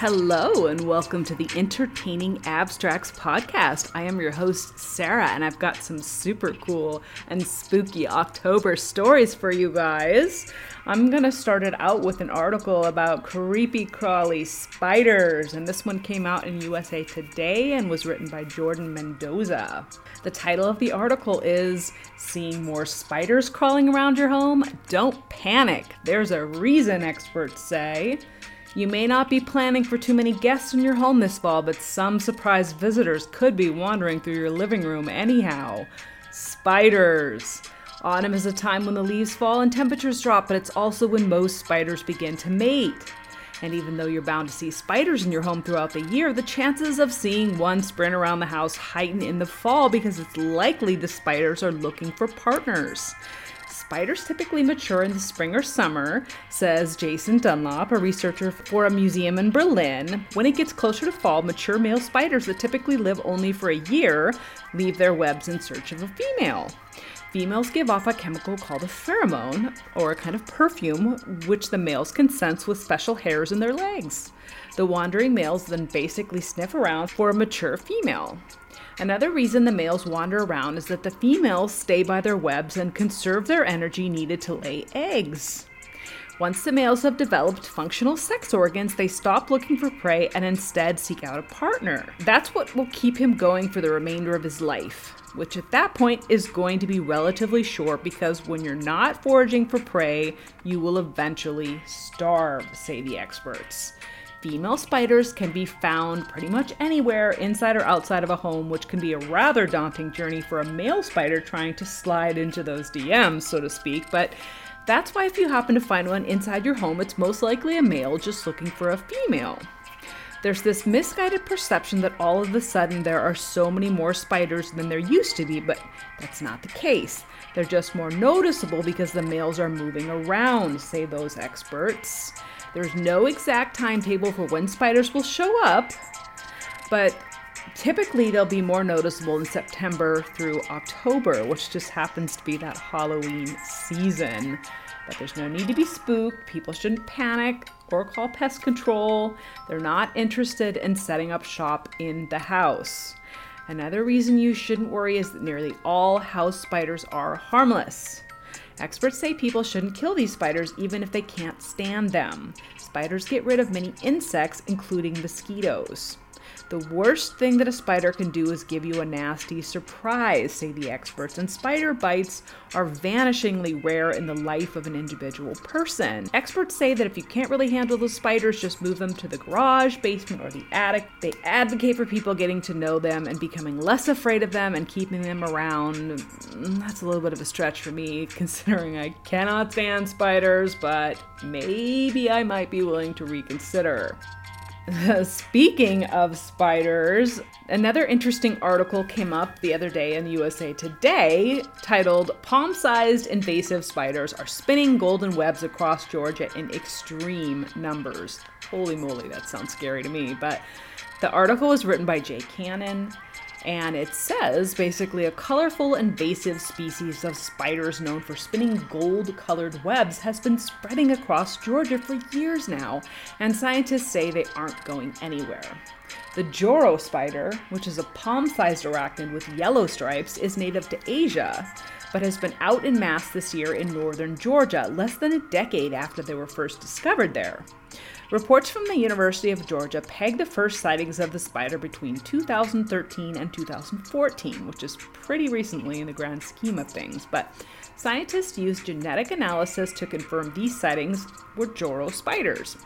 Hello, and welcome to the Entertaining Abstracts podcast. I am your host, Sarah, and I've got some super cool and spooky October stories for you guys. I'm going to start it out with an article about creepy crawly spiders, and this one came out in USA Today and was written by Jordan Mendoza. The title of the article is Seeing More Spiders Crawling Around Your Home? Don't panic. There's a reason, experts say. You may not be planning for too many guests in your home this fall, but some surprise visitors could be wandering through your living room anyhow. Spiders. Autumn is a time when the leaves fall and temperatures drop, but it's also when most spiders begin to mate. And even though you're bound to see spiders in your home throughout the year, the chances of seeing one sprint around the house heighten in the fall because it's likely the spiders are looking for partners. Spiders typically mature in the spring or summer, says Jason Dunlop, a researcher for a museum in Berlin. When it gets closer to fall, mature male spiders that typically live only for a year leave their webs in search of a female. Females give off a chemical called a pheromone, or a kind of perfume, which the males can sense with special hairs in their legs. The wandering males then basically sniff around for a mature female. Another reason the males wander around is that the females stay by their webs and conserve their energy needed to lay eggs. Once the males have developed functional sex organs, they stop looking for prey and instead seek out a partner. That's what will keep him going for the remainder of his life, which at that point is going to be relatively short because when you're not foraging for prey, you will eventually starve, say the experts. Female spiders can be found pretty much anywhere inside or outside of a home, which can be a rather daunting journey for a male spider trying to slide into those DMs, so to speak. But that's why if you happen to find one inside your home, it's most likely a male just looking for a female. There's this misguided perception that all of a sudden there are so many more spiders than there used to be, but that's not the case. They're just more noticeable because the males are moving around, say those experts. There's no exact timetable for when spiders will show up, but typically they'll be more noticeable in September through October, which just happens to be that Halloween season. But there's no need to be spooked. People shouldn't panic or call pest control. They're not interested in setting up shop in the house. Another reason you shouldn't worry is that nearly all house spiders are harmless. Experts say people shouldn't kill these spiders even if they can't stand them. Spiders get rid of many insects, including mosquitoes. The worst thing that a spider can do is give you a nasty surprise, say the experts, and spider bites are vanishingly rare in the life of an individual person. Experts say that if you can't really handle the spiders, just move them to the garage, basement, or the attic. They advocate for people getting to know them and becoming less afraid of them and keeping them around. Mm, that's a little bit of a stretch for me, considering I cannot stand spiders, but maybe I might be willing to reconsider. Speaking of spiders, another interesting article came up the other day in USA Today titled Palm sized invasive spiders are spinning golden webs across Georgia in extreme numbers. Holy moly, that sounds scary to me. But the article was written by Jay Cannon and it says basically a colorful invasive species of spiders known for spinning gold colored webs has been spreading across Georgia for years now, and scientists say they aren't going anywhere. The Joro spider, which is a palm sized arachnid with yellow stripes, is native to Asia, but has been out in mass this year in northern Georgia, less than a decade after they were first discovered there. Reports from the University of Georgia peg the first sightings of the spider between 2013 and 2014, which is pretty recently in the grand scheme of things, but scientists used genetic analysis to confirm these sightings were Joro spiders.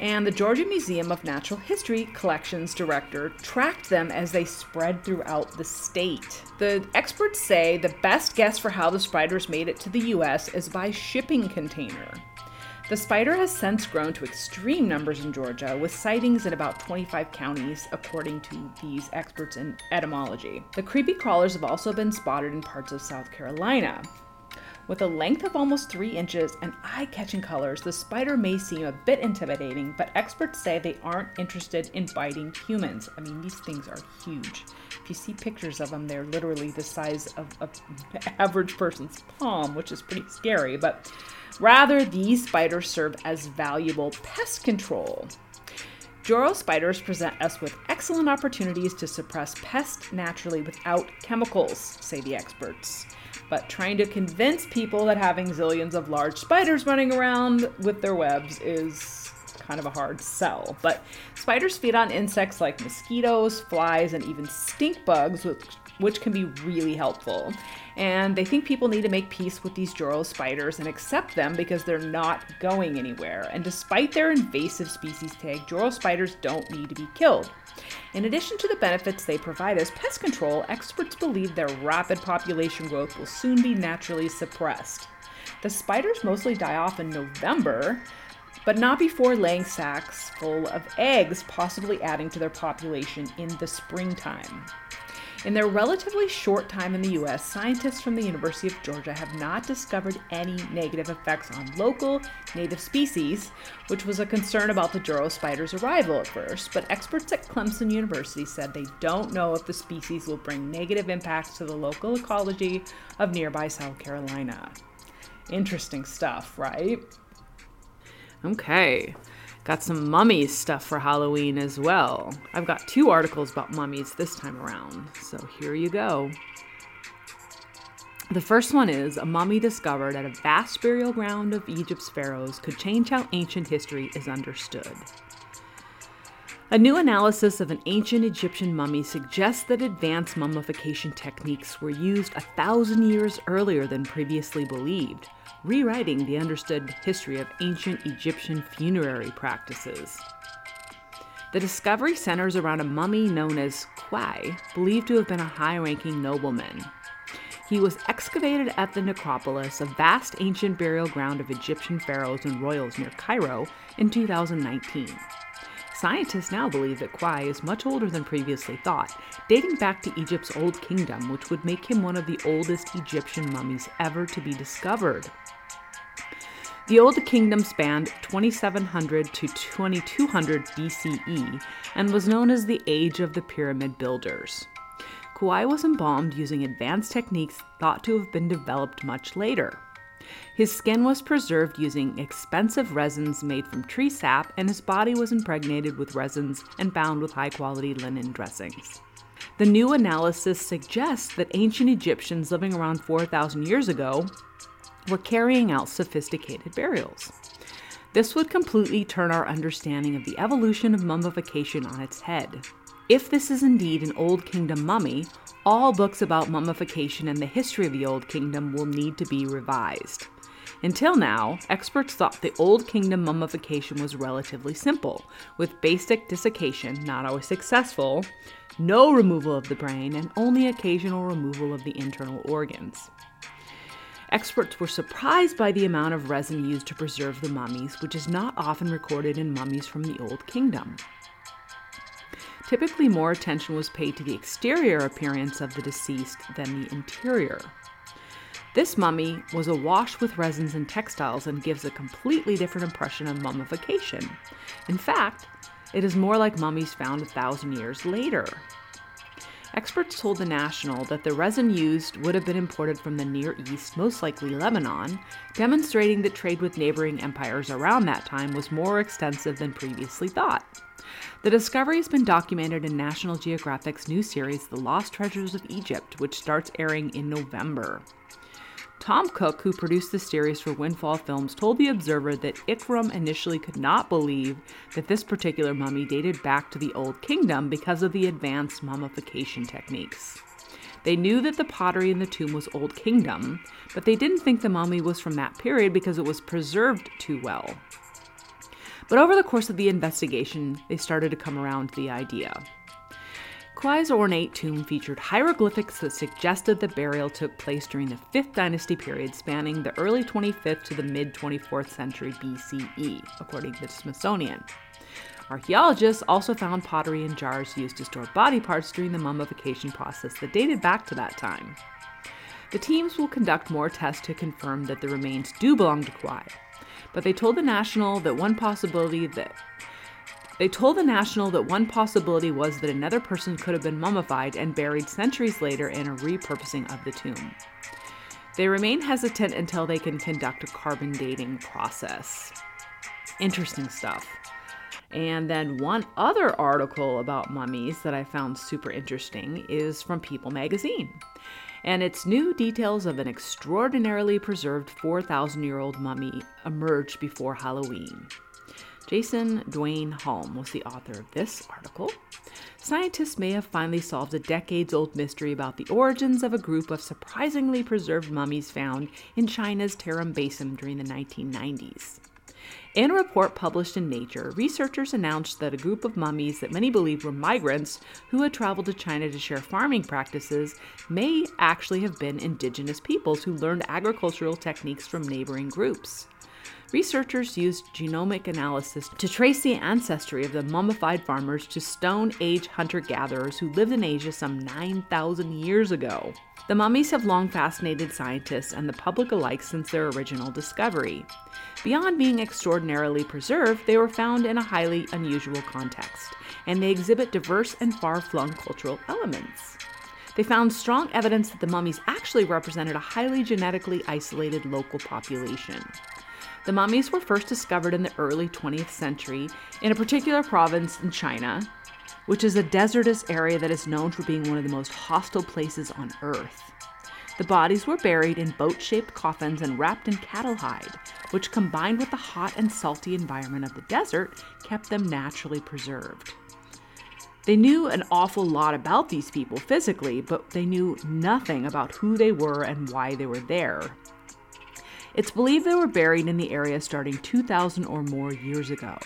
And the Georgia Museum of Natural History Collections director tracked them as they spread throughout the state. The experts say the best guess for how the spiders made it to the US is by shipping container. The spider has since grown to extreme numbers in Georgia, with sightings in about 25 counties, according to these experts in etymology. The creepy crawlers have also been spotted in parts of South Carolina. With a length of almost 3 inches and eye catching colors, the spider may seem a bit intimidating, but experts say they aren't interested in biting humans. I mean, these things are huge. If you see pictures of them, they're literally the size of an average person's palm, which is pretty scary, but Rather, these spiders serve as valuable pest control. Joro spiders present us with excellent opportunities to suppress pests naturally without chemicals, say the experts. But trying to convince people that having zillions of large spiders running around with their webs is kind of a hard sell. But spiders feed on insects like mosquitoes, flies, and even stink bugs, which, which can be really helpful. And they think people need to make peace with these Joro spiders and accept them because they're not going anywhere. And despite their invasive species tag, Joro spiders don't need to be killed. In addition to the benefits they provide as pest control, experts believe their rapid population growth will soon be naturally suppressed. The spiders mostly die off in November, but not before laying sacs full of eggs, possibly adding to their population in the springtime. In their relatively short time in the US, scientists from the University of Georgia have not discovered any negative effects on local native species, which was a concern about the Joro spider's arrival at first. But experts at Clemson University said they don't know if the species will bring negative impacts to the local ecology of nearby South Carolina. Interesting stuff, right? Okay. Got some mummies stuff for Halloween as well. I've got two articles about mummies this time around, so here you go. The first one is a mummy discovered at a vast burial ground of Egypt's pharaohs could change how ancient history is understood. A new analysis of an ancient Egyptian mummy suggests that advanced mummification techniques were used a thousand years earlier than previously believed, rewriting the understood history of ancient Egyptian funerary practices. The discovery centers around a mummy known as Khuwy, believed to have been a high ranking nobleman. He was excavated at the necropolis, a vast ancient burial ground of Egyptian pharaohs and royals near Cairo, in 2019. Scientists now believe that Khuwy is much older than previously thought, dating back to Egypt's Old Kingdom, which would make him one of the oldest Egyptian mummies ever to be discovered. The Old Kingdom spanned 2700 to 2200 BCE and was known as the Age of the Pyramid Builders. Khuwy was embalmed using advanced techniques thought to have been developed much later. His skin was preserved using expensive resins made from tree sap, and his body was impregnated with resins and bound with high quality linen dressings. The new analysis suggests that ancient Egyptians living around 4,000 years ago were carrying out sophisticated burials. This would completely turn our understanding of the evolution of mummification on its head. If this is indeed an Old Kingdom mummy, all books about mummification and the history of the Old Kingdom will need to be revised. Until now, experts thought the Old Kingdom mummification was relatively simple, with basic desiccation, not always successful, no removal of the brain, and only occasional removal of the internal organs. Experts were surprised by the amount of resin used to preserve the mummies, which is not often recorded in mummies from the Old Kingdom. Typically, more attention was paid to the exterior appearance of the deceased than the interior. This mummy was awash with resins and textiles and gives a completely different impression of mummification. In fact, it is more like mummies found a thousand years later. Experts told the National that the resin used would have been imported from the Near East, most likely Lebanon, demonstrating that trade with neighboring empires around that time was more extensive than previously thought. The discovery has been documented in National Geographic's new series, The Lost Treasures of Egypt, which starts airing in November. Tom Cook, who produced the series for Windfall Films, told The Observer that Ikram initially could not believe that this particular mummy dated back to the Old Kingdom because of the advanced mummification techniques. They knew that the pottery in the tomb was Old Kingdom, but they didn't think the mummy was from that period because it was preserved too well. But over the course of the investigation, they started to come around to the idea. Khuwy's ornate tomb featured hieroglyphics that suggested the burial took place during the 5th dynasty period spanning the early 25th to the mid 24th century BCE, according to the Smithsonian. Archaeologists also found pottery and jars used to store body parts during the mummification process that dated back to that time. The teams will conduct more tests to confirm that the remains do belong to Khuwy, but they told the National that one possibility that they told the National that one possibility was that another person could have been mummified and buried centuries later in a repurposing of the tomb. They remain hesitant until they can conduct a carbon dating process. Interesting stuff. And then one other article about mummies that I found super interesting is from People magazine. And its new details of an extraordinarily preserved 4,000 year old mummy emerged before Halloween. Jason Duaine Hahn was the author of this article. Scientists may have finally solved a decades old mystery about the origins of a group of surprisingly preserved mummies found in China's Tarim Basin during the 1990s. In a report published in Nature, researchers announced that a group of mummies that many believed were migrants who had traveled to China to share farming practices may actually have been indigenous peoples who learned agricultural techniques from neighboring groups. Researchers used genomic analysis to trace the ancestry of the mummified farmers to Stone Age hunter gatherers who lived in Asia some 9,000 years ago. The mummies have long fascinated scientists and the public alike since their original discovery. Beyond being extraordinarily preserved, they were found in a highly unusual context, and they exhibit diverse and far flung cultural elements. They found strong evidence that the mummies actually represented a highly genetically isolated local population. The mummies were first discovered in the early 20th century in a particular province in China, which is a desertous area that is known for being one of the most hostile places on earth. The bodies were buried in boat shaped coffins and wrapped in cattle hide, which combined with the hot and salty environment of the desert kept them naturally preserved. They knew an awful lot about these people physically, but they knew nothing about who they were and why they were there. It's believed they were buried in the area starting 2,000 or more years ago.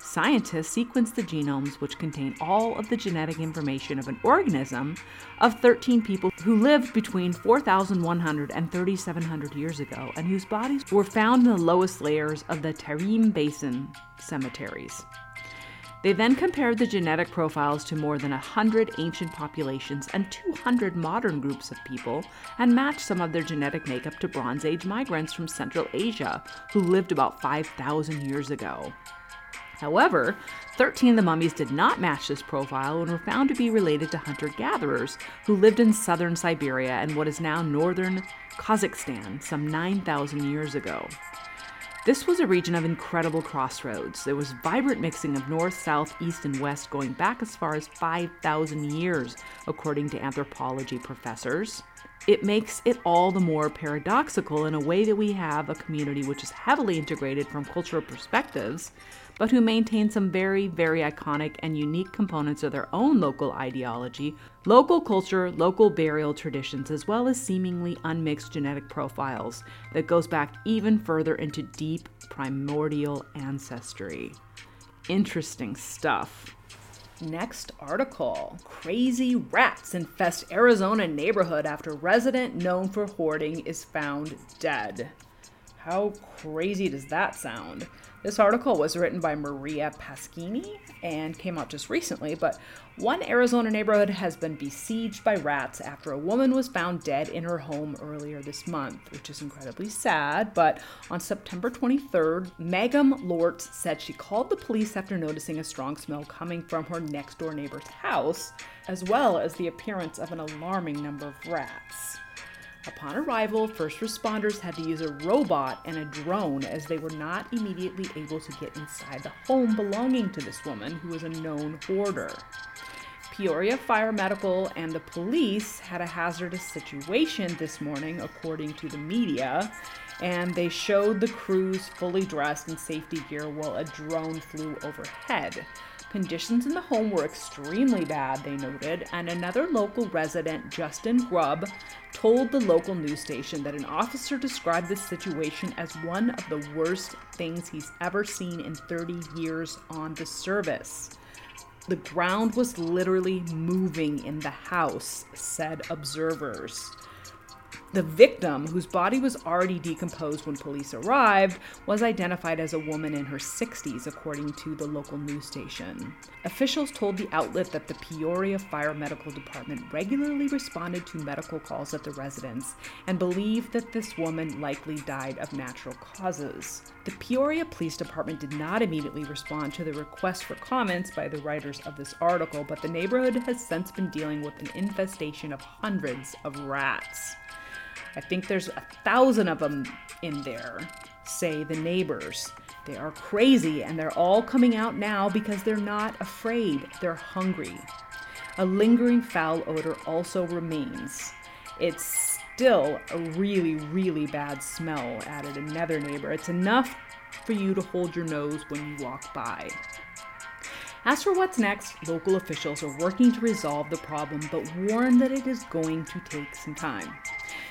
Scientists sequenced the genomes, which contain all of the genetic information of an organism of 13 people who lived between 4,100 and 3,700 years ago and whose bodies were found in the lowest layers of the Tarim Basin cemeteries. They then compared the genetic profiles to more than 100 ancient populations and 200 modern groups of people and matched some of their genetic makeup to Bronze Age migrants from Central Asia who lived about 5,000 years ago. However, 13 of the mummies did not match this profile and were found to be related to hunter gatherers who lived in southern Siberia and what is now northern Kazakhstan some 9,000 years ago. This was a region of incredible crossroads. There was vibrant mixing of north, south, east, and west going back as far as 5,000 years, according to anthropology professors. It makes it all the more paradoxical in a way that we have a community which is heavily integrated from cultural perspectives, but who maintain some very, very iconic and unique components of their own local ideology, local culture, local burial traditions, as well as seemingly unmixed genetic profiles that goes back even further into deep primordial ancestry. Interesting stuff. Next article Crazy rats infest Arizona neighborhood after resident known for hoarding is found dead. How crazy does that sound? This article was written by Maria Pasquini and came out just recently, but one Arizona neighborhood has been besieged by rats after a woman was found dead in her home earlier this month, which is incredibly sad. But on September 23rd, Megan Lortz said she called the police after noticing a strong smell coming from her next door neighbor's house, as well as the appearance of an alarming number of rats. Upon arrival, first responders had to use a robot and a drone as they were not immediately able to get inside the home belonging to this woman who was a known hoarder. Peoria Fire Medical and the police had a hazardous situation this morning, according to the media, and they showed the crews fully dressed in safety gear while a drone flew overhead. Conditions in the home were extremely bad, they noted, and another local resident, Justin Grubb, told the local news station that an officer described the situation as one of the worst things he's ever seen in 30 years on the service. The ground was literally moving in the house, said observers. The victim, whose body was already decomposed when police arrived, was identified as a woman in her 60s, according to the local news station. Officials told the outlet that the Peoria Fire Medical Department regularly responded to medical calls at the residence and believed that this woman likely died of natural causes. The Peoria Police Department did not immediately respond to the request for comments by the writers of this article, but the neighborhood has since been dealing with an infestation of hundreds of rats. I think there's a thousand of them in there, say the neighbors. They are crazy and they're all coming out now because they're not afraid, they're hungry. A lingering foul odor also remains. It's still a really, really bad smell, added another neighbor. It's enough for you to hold your nose when you walk by. As for what's next, local officials are working to resolve the problem but warn that it is going to take some time.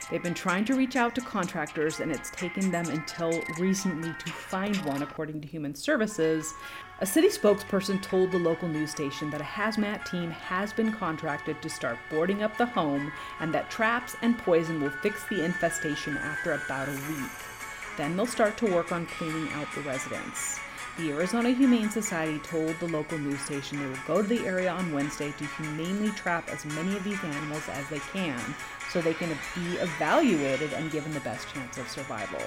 They've been trying to reach out to contractors and it's taken them until recently to find one, according to Human Services. A city spokesperson told the local news station that a hazmat team has been contracted to start boarding up the home and that traps and poison will fix the infestation after about a week. Then they'll start to work on cleaning out the residents. The Arizona Humane Society told the local news station they will go to the area on Wednesday to humanely trap as many of these animals as they can so they can be evaluated and given the best chance of survival.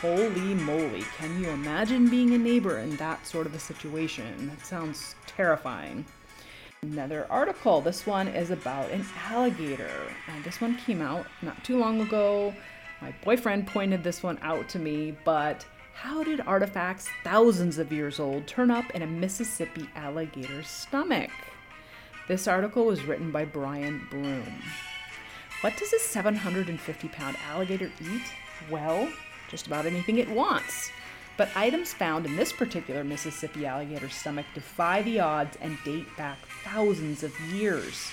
Holy moly, can you imagine being a neighbor in that sort of a situation? That sounds terrifying. Another article. This one is about an alligator. And this one came out not too long ago. My boyfriend pointed this one out to me, but how did artifacts thousands of years old turn up in a Mississippi alligator's stomach? This article was written by Brian Broom. What does a 750 pound alligator eat? Well, just about anything it wants. But items found in this particular Mississippi alligator stomach defy the odds and date back thousands of years.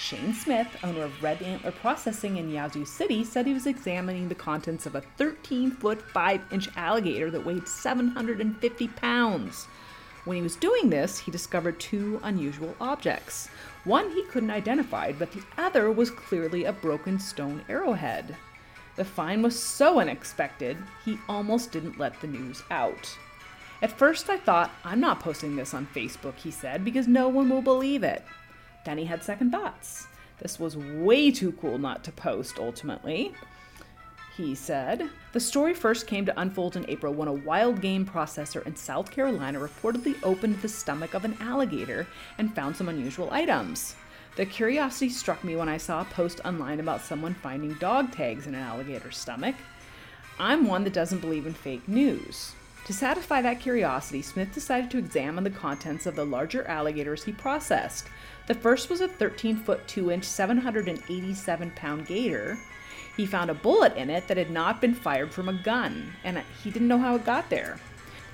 Shane Smith, owner of Red Antler Processing in Yazoo City, said he was examining the contents of a 13 foot 5 inch alligator that weighed 750 pounds. When he was doing this, he discovered two unusual objects. One he couldn't identify, but the other was clearly a broken stone arrowhead. The find was so unexpected, he almost didn't let the news out. At first, I thought, I'm not posting this on Facebook, he said, because no one will believe it. Then he had second thoughts. This was way too cool not to post, ultimately. He said, The story first came to unfold in April when a wild game processor in South Carolina reportedly opened the stomach of an alligator and found some unusual items. The curiosity struck me when I saw a post online about someone finding dog tags in an alligator's stomach. I'm one that doesn't believe in fake news. To satisfy that curiosity, Smith decided to examine the contents of the larger alligators he processed. The first was a 13 foot 2 inch, 787 pound gator. He found a bullet in it that had not been fired from a gun, and he didn't know how it got there.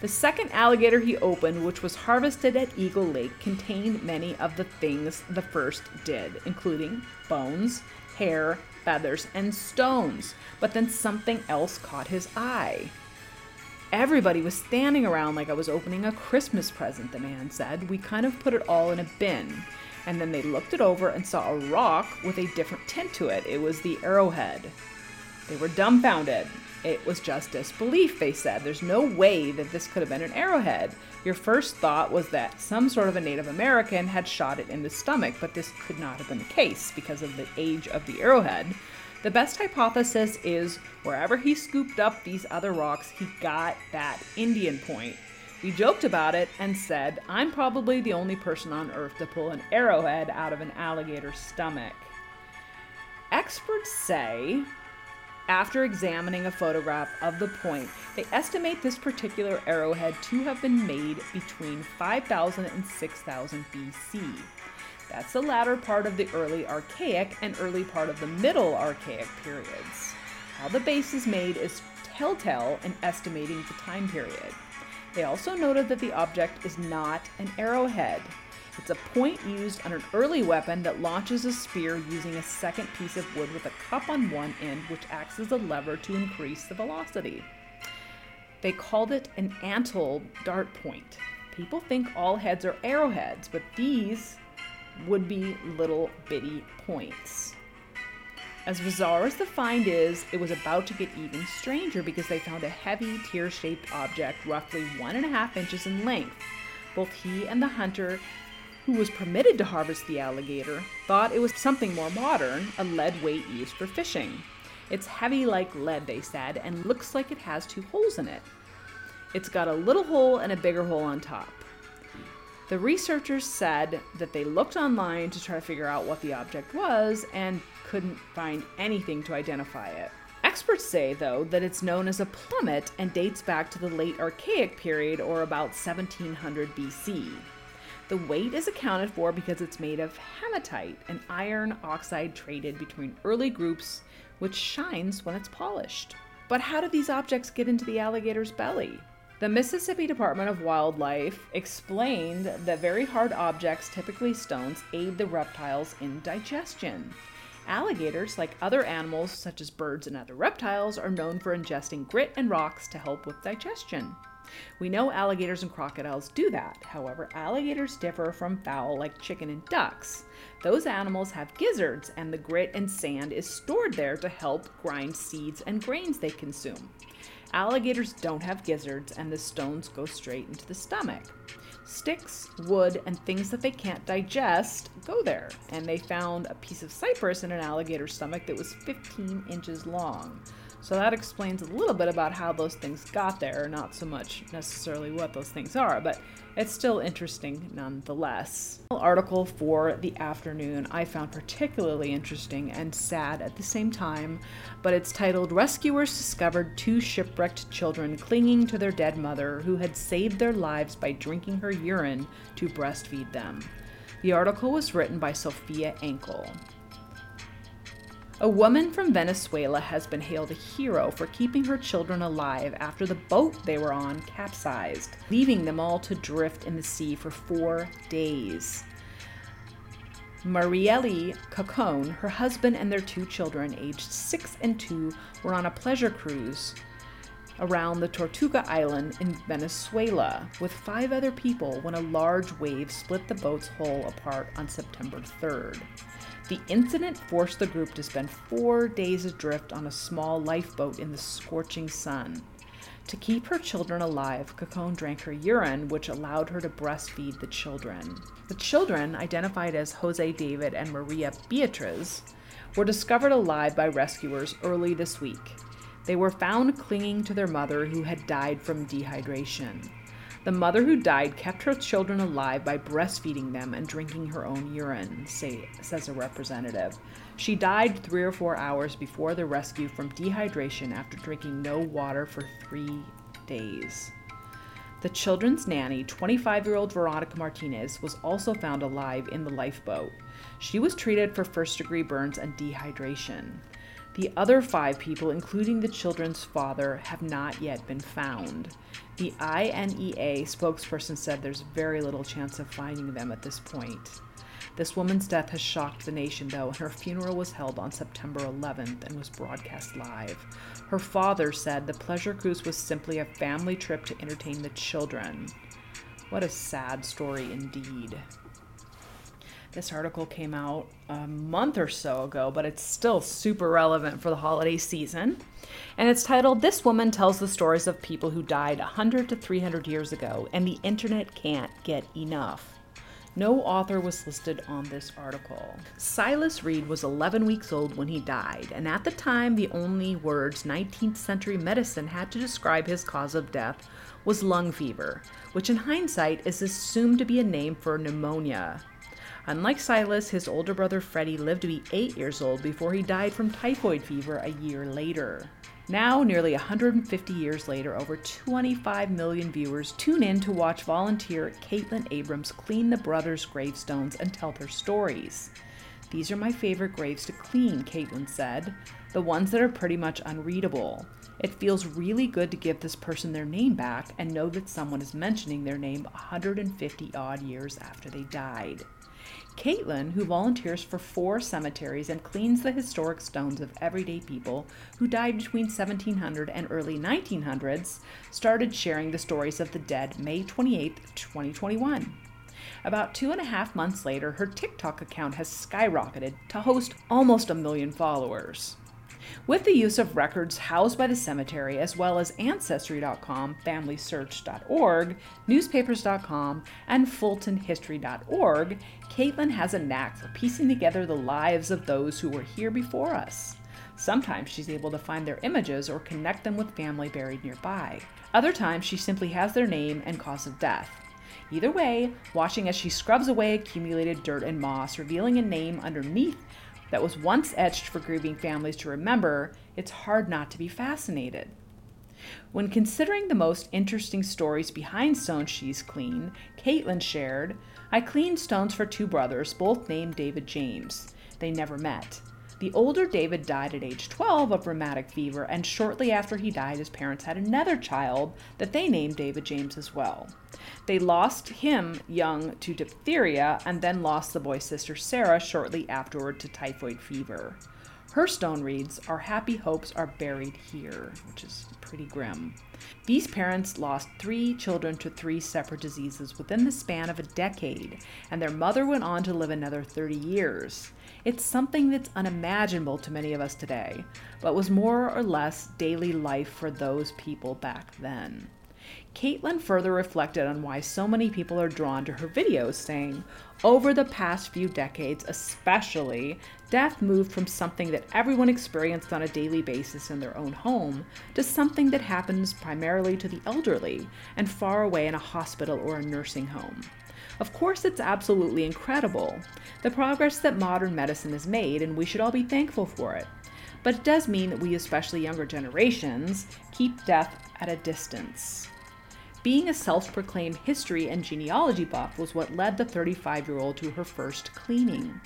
The second alligator he opened, which was harvested at Eagle Lake, contained many of the things the first did, including bones, hair, feathers, and stones. But then something else caught his eye. Everybody was standing around like I was opening a Christmas present, the man said. We kind of put it all in a bin. And then they looked it over and saw a rock with a different tint to it. It was the arrowhead. They were dumbfounded. It was just disbelief, they said. There's no way that this could have been an arrowhead. Your first thought was that some sort of a Native American had shot it in the stomach, but this could not have been the case because of the age of the arrowhead. The best hypothesis is wherever he scooped up these other rocks, he got that Indian point. We joked about it and said, I'm probably the only person on earth to pull an arrowhead out of an alligator's stomach. Experts say, after examining a photograph of the point, they estimate this particular arrowhead to have been made between 5000 and 6000 BC. That's the latter part of the early Archaic and early part of the Middle Archaic periods. How the base is made is telltale in estimating the time period. They also noted that the object is not an arrowhead. It's a point used on an early weapon that launches a spear using a second piece of wood with a cup on one end, which acts as a lever to increase the velocity. They called it an antler dart point. People think all heads are arrowheads, but these would be little bitty points. As bizarre as the find is, it was about to get even stranger because they found a heavy tear shaped object roughly one and a half inches in length. Both he and the hunter, who was permitted to harvest the alligator, thought it was something more modern, a lead weight used for fishing. It's heavy like lead, they said, and looks like it has two holes in it. It's got a little hole and a bigger hole on top. The researchers said that they looked online to try to figure out what the object was and couldn't find anything to identify it. Experts say, though, that it's known as a plummet and dates back to the late Archaic period or about 1700 BC. The weight is accounted for because it's made of hematite, an iron oxide traded between early groups, which shines when it's polished. But how did these objects get into the alligator's belly? The Mississippi Department of Wildlife explained that very hard objects, typically stones, aid the reptiles in digestion. Alligators, like other animals such as birds and other reptiles, are known for ingesting grit and rocks to help with digestion. We know alligators and crocodiles do that. However, alligators differ from fowl like chicken and ducks. Those animals have gizzards, and the grit and sand is stored there to help grind seeds and grains they consume. Alligators don't have gizzards, and the stones go straight into the stomach. Sticks, wood, and things that they can't digest go there, and they found a piece of cypress in an alligator's stomach that was 15 inches long. So that explains a little bit about how those things got there, not so much necessarily what those things are, but it's still interesting nonetheless. Article for the afternoon I found particularly interesting and sad at the same time, but it's titled Rescuers Discovered Two Shipwrecked Children Clinging to Their Dead Mother Who Had Saved Their Lives by Drinking Her Urine to Breastfeed Them. The article was written by Sophia Ankel. A woman from Venezuela has been hailed a hero for keeping her children alive after the boat they were on capsized, leaving them all to drift in the sea for four days. Marielle Cacone, her husband, and their two children, aged six and two, were on a pleasure cruise around the Tortuga Island in Venezuela with five other people when a large wave split the boat's hull apart on September 3rd. The incident forced the group to spend four days adrift on a small lifeboat in the scorching sun. To keep her children alive, Cacone drank her urine, which allowed her to breastfeed the children. The children, identified as Jose David and Maria Beatriz, were discovered alive by rescuers early this week. They were found clinging to their mother, who had died from dehydration. The mother who died kept her children alive by breastfeeding them and drinking her own urine, say, says a representative. She died three or four hours before the rescue from dehydration after drinking no water for three days. The children's nanny, 25 year old Veronica Martinez, was also found alive in the lifeboat. She was treated for first degree burns and dehydration. The other five people, including the children's father, have not yet been found. The INEA spokesperson said there's very little chance of finding them at this point. This woman's death has shocked the nation, though, and her funeral was held on September 11th and was broadcast live. Her father said the pleasure cruise was simply a family trip to entertain the children. What a sad story indeed. This article came out a month or so ago, but it's still super relevant for the holiday season. And it's titled This Woman Tells the Stories of People Who Died 100 to 300 Years Ago, and the Internet Can't Get Enough. No author was listed on this article. Silas Reed was 11 weeks old when he died, and at the time, the only words 19th century medicine had to describe his cause of death was lung fever, which in hindsight is assumed to be a name for pneumonia. Unlike Silas, his older brother Freddie lived to be eight years old before he died from typhoid fever a year later. Now, nearly 150 years later, over 25 million viewers tune in to watch volunteer Caitlin Abrams clean the brothers' gravestones and tell their stories. These are my favorite graves to clean, Caitlin said, the ones that are pretty much unreadable. It feels really good to give this person their name back and know that someone is mentioning their name 150 odd years after they died. Caitlin, who volunteers for four cemeteries and cleans the historic stones of everyday people who died between 1700 and early 1900s, started sharing the stories of the dead May 28, 2021. About two and a half months later, her TikTok account has skyrocketed to host almost a million followers. With the use of records housed by the cemetery, as well as Ancestry.com, FamilySearch.org, Newspapers.com, and FultonHistory.org, Caitlin has a knack for piecing together the lives of those who were here before us. Sometimes she's able to find their images or connect them with family buried nearby. Other times she simply has their name and cause of death. Either way, watching as she scrubs away accumulated dirt and moss, revealing a name underneath that was once etched for grieving families to remember, it's hard not to be fascinated. When considering the most interesting stories behind stones she's cleaned, Caitlin shared, I cleaned stones for two brothers, both named David James. They never met. The older David died at age 12 of rheumatic fever, and shortly after he died, his parents had another child that they named David James as well. They lost him young to diphtheria and then lost the boy's sister Sarah shortly afterward to typhoid fever. Her stone reads, Our happy hopes are buried here, which is pretty grim. These parents lost three children to three separate diseases within the span of a decade, and their mother went on to live another 30 years. It's something that's unimaginable to many of us today, but was more or less daily life for those people back then. Caitlin further reflected on why so many people are drawn to her videos, saying, Over the past few decades, especially, death moved from something that everyone experienced on a daily basis in their own home to something that happens primarily to the elderly and far away in a hospital or a nursing home. Of course, it's absolutely incredible, the progress that modern medicine has made, and we should all be thankful for it. But it does mean that we, especially younger generations, keep death at a distance. Being a self proclaimed history and genealogy buff was what led the 35 year old to her first cleaning.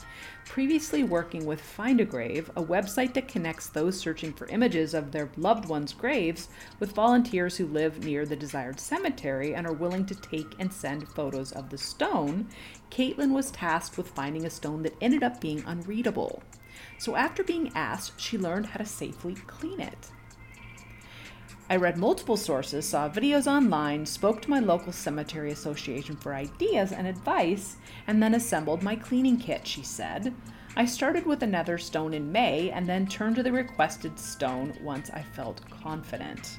Previously working with Find a Grave, a website that connects those searching for images of their loved ones' graves with volunteers who live near the desired cemetery and are willing to take and send photos of the stone, Caitlin was tasked with finding a stone that ended up being unreadable. So after being asked, she learned how to safely clean it. I read multiple sources, saw videos online, spoke to my local cemetery association for ideas and advice, and then assembled my cleaning kit, she said. I started with another stone in May and then turned to the requested stone once I felt confident.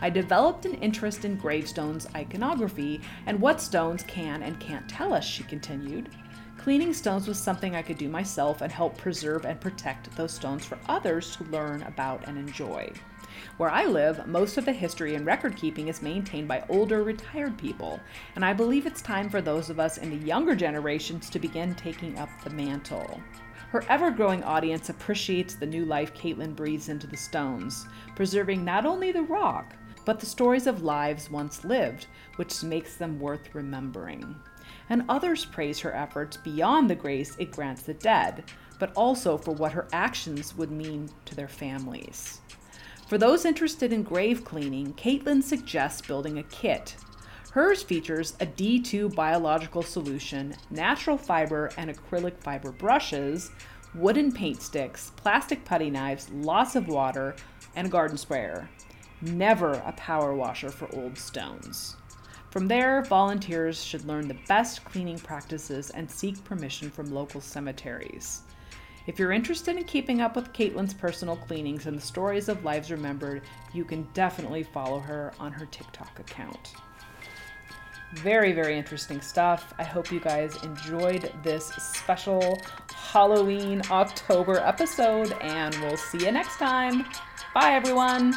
I developed an interest in gravestones iconography and what stones can and can't tell us, she continued. Cleaning stones was something I could do myself and help preserve and protect those stones for others to learn about and enjoy. Where I live, most of the history and record keeping is maintained by older, retired people, and I believe it's time for those of us in the younger generations to begin taking up the mantle. Her ever growing audience appreciates the new life Caitlin breathes into the stones, preserving not only the rock, but the stories of lives once lived, which makes them worth remembering. And others praise her efforts beyond the grace it grants the dead, but also for what her actions would mean to their families. For those interested in grave cleaning, Caitlin suggests building a kit. Hers features a D2 biological solution, natural fiber and acrylic fiber brushes, wooden paint sticks, plastic putty knives, lots of water, and a garden sprayer. Never a power washer for old stones. From there, volunteers should learn the best cleaning practices and seek permission from local cemeteries. If you're interested in keeping up with Caitlin's personal cleanings and the stories of lives remembered, you can definitely follow her on her TikTok account. Very, very interesting stuff. I hope you guys enjoyed this special Halloween October episode, and we'll see you next time. Bye, everyone.